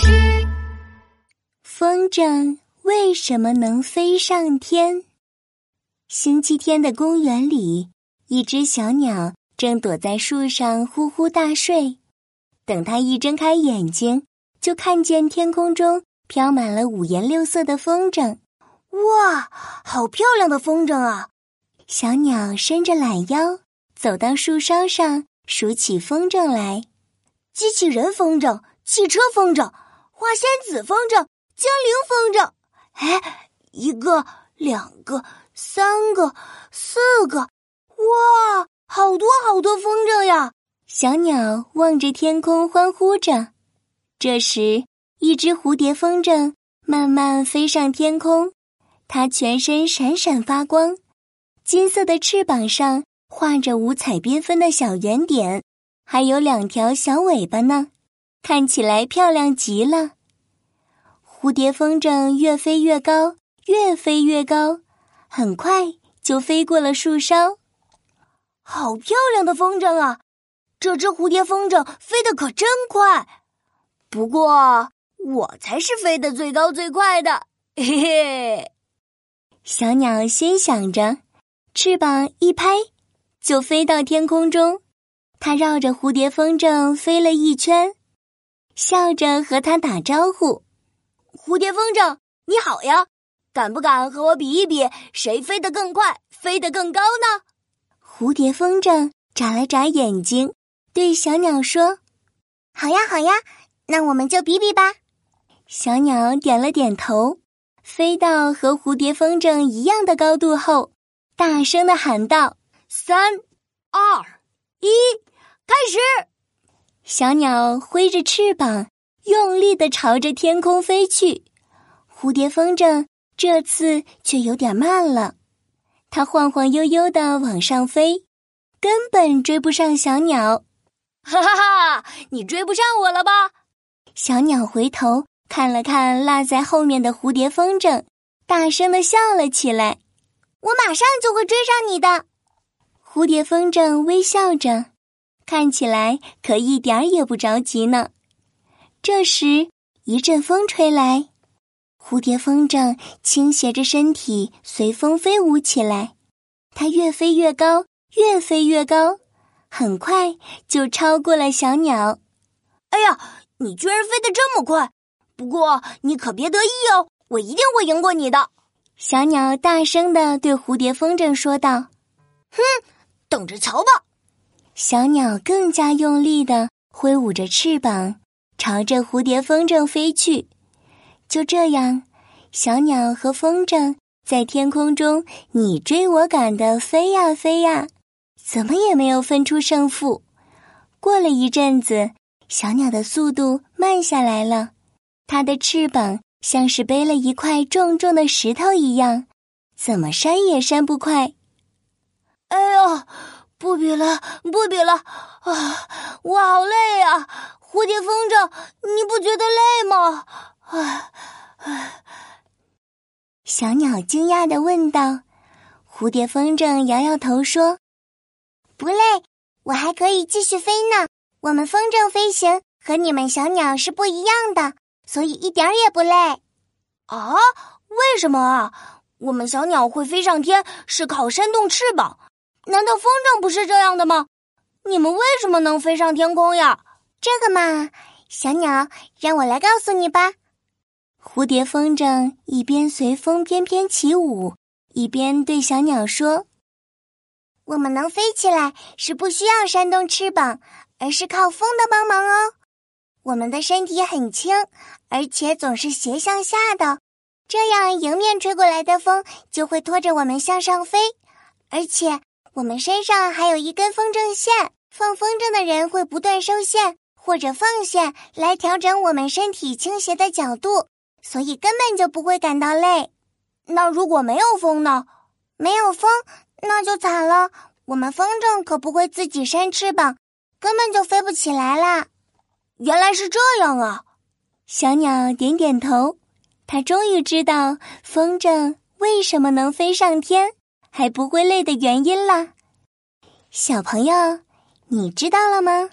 事。风筝为什么能飞上天？星期天的公园里，一只小鸟正躲在树上呼呼大睡。等它一睁开眼睛，就看见天空中飘满了五颜六色的风筝。哇，好漂亮的风筝啊！小鸟伸着懒腰，走到树梢上，数起风筝来：机器人风筝、汽车风筝、花仙子风筝、精灵风筝。哎，一个、两个、三个、四个，哇，好多好多风筝呀！小鸟望着天空，欢呼着。这时，一只蝴蝶风筝慢慢飞上天空，它全身闪闪发光。金色的翅膀上画着五彩缤纷的小圆点，还有两条小尾巴呢，看起来漂亮极了。蝴蝶风筝越飞越高，越飞越高，很快就飞过了树梢。好漂亮的风筝啊！这只蝴蝶风筝飞得可真快。不过我才是飞得最高最快的，嘿嘿。小鸟心想着。翅膀一拍，就飞到天空中。它绕着蝴蝶风筝飞了一圈，笑着和他打招呼：“蝴蝶风筝，你好呀！敢不敢和我比一比，谁飞得更快，飞得更高呢？”蝴蝶风筝眨了眨眼睛，对小鸟说：“好呀，好呀，那我们就比比吧。”小鸟点了点头，飞到和蝴蝶风筝一样的高度后。大声的喊道：“三、二、一，开始！”小鸟挥着翅膀，用力的朝着天空飞去。蝴蝶风筝这次却有点慢了，它晃晃悠悠的往上飞，根本追不上小鸟。哈哈哈！你追不上我了吧？小鸟回头看了看落在后面的蝴蝶风筝，大声的笑了起来。我马上就会追上你的，蝴蝶风筝微笑着，看起来可一点儿也不着急呢。这时，一阵风吹来，蝴蝶风筝倾斜着身体，随风飞舞起来。它越飞越高，越飞越高，很快就超过了小鸟。哎呀，你居然飞得这么快！不过你可别得意哦，我一定会赢过你的。小鸟大声的对蝴蝶风筝说道：“哼，等着瞧吧！”小鸟更加用力的挥舞着翅膀，朝着蝴蝶风筝飞去。就这样，小鸟和风筝在天空中你追我赶的飞呀飞呀，怎么也没有分出胜负。过了一阵子，小鸟的速度慢下来了，它的翅膀。像是背了一块重重的石头一样，怎么扇也扇不快。哎呦，不比了，不比了啊！我好累呀，蝴蝶风筝，你不觉得累吗？啊。小鸟惊讶的问道。蝴蝶风筝摇摇头说：“不累，我还可以继续飞呢。我们风筝飞行和你们小鸟是不一样的。”所以一点也不累，啊？为什么啊？我们小鸟会飞上天是靠扇动翅膀，难道风筝不是这样的吗？你们为什么能飞上天空呀？这个嘛，小鸟，让我来告诉你吧。蝴蝶风筝一边随风翩翩起舞，一边对小鸟说：“我们能飞起来是不需要扇动翅膀，而是靠风的帮忙哦。”我们的身体很轻，而且总是斜向下的，这样迎面吹过来的风就会拖着我们向上飞。而且我们身上还有一根风筝线，放风筝的人会不断收线或者放线来调整我们身体倾斜的角度，所以根本就不会感到累。那如果没有风呢？没有风那就惨了，我们风筝可不会自己扇翅膀，根本就飞不起来啦。原来是这样啊！小鸟点点头，它终于知道风筝为什么能飞上天还不会累的原因啦。小朋友，你知道了吗？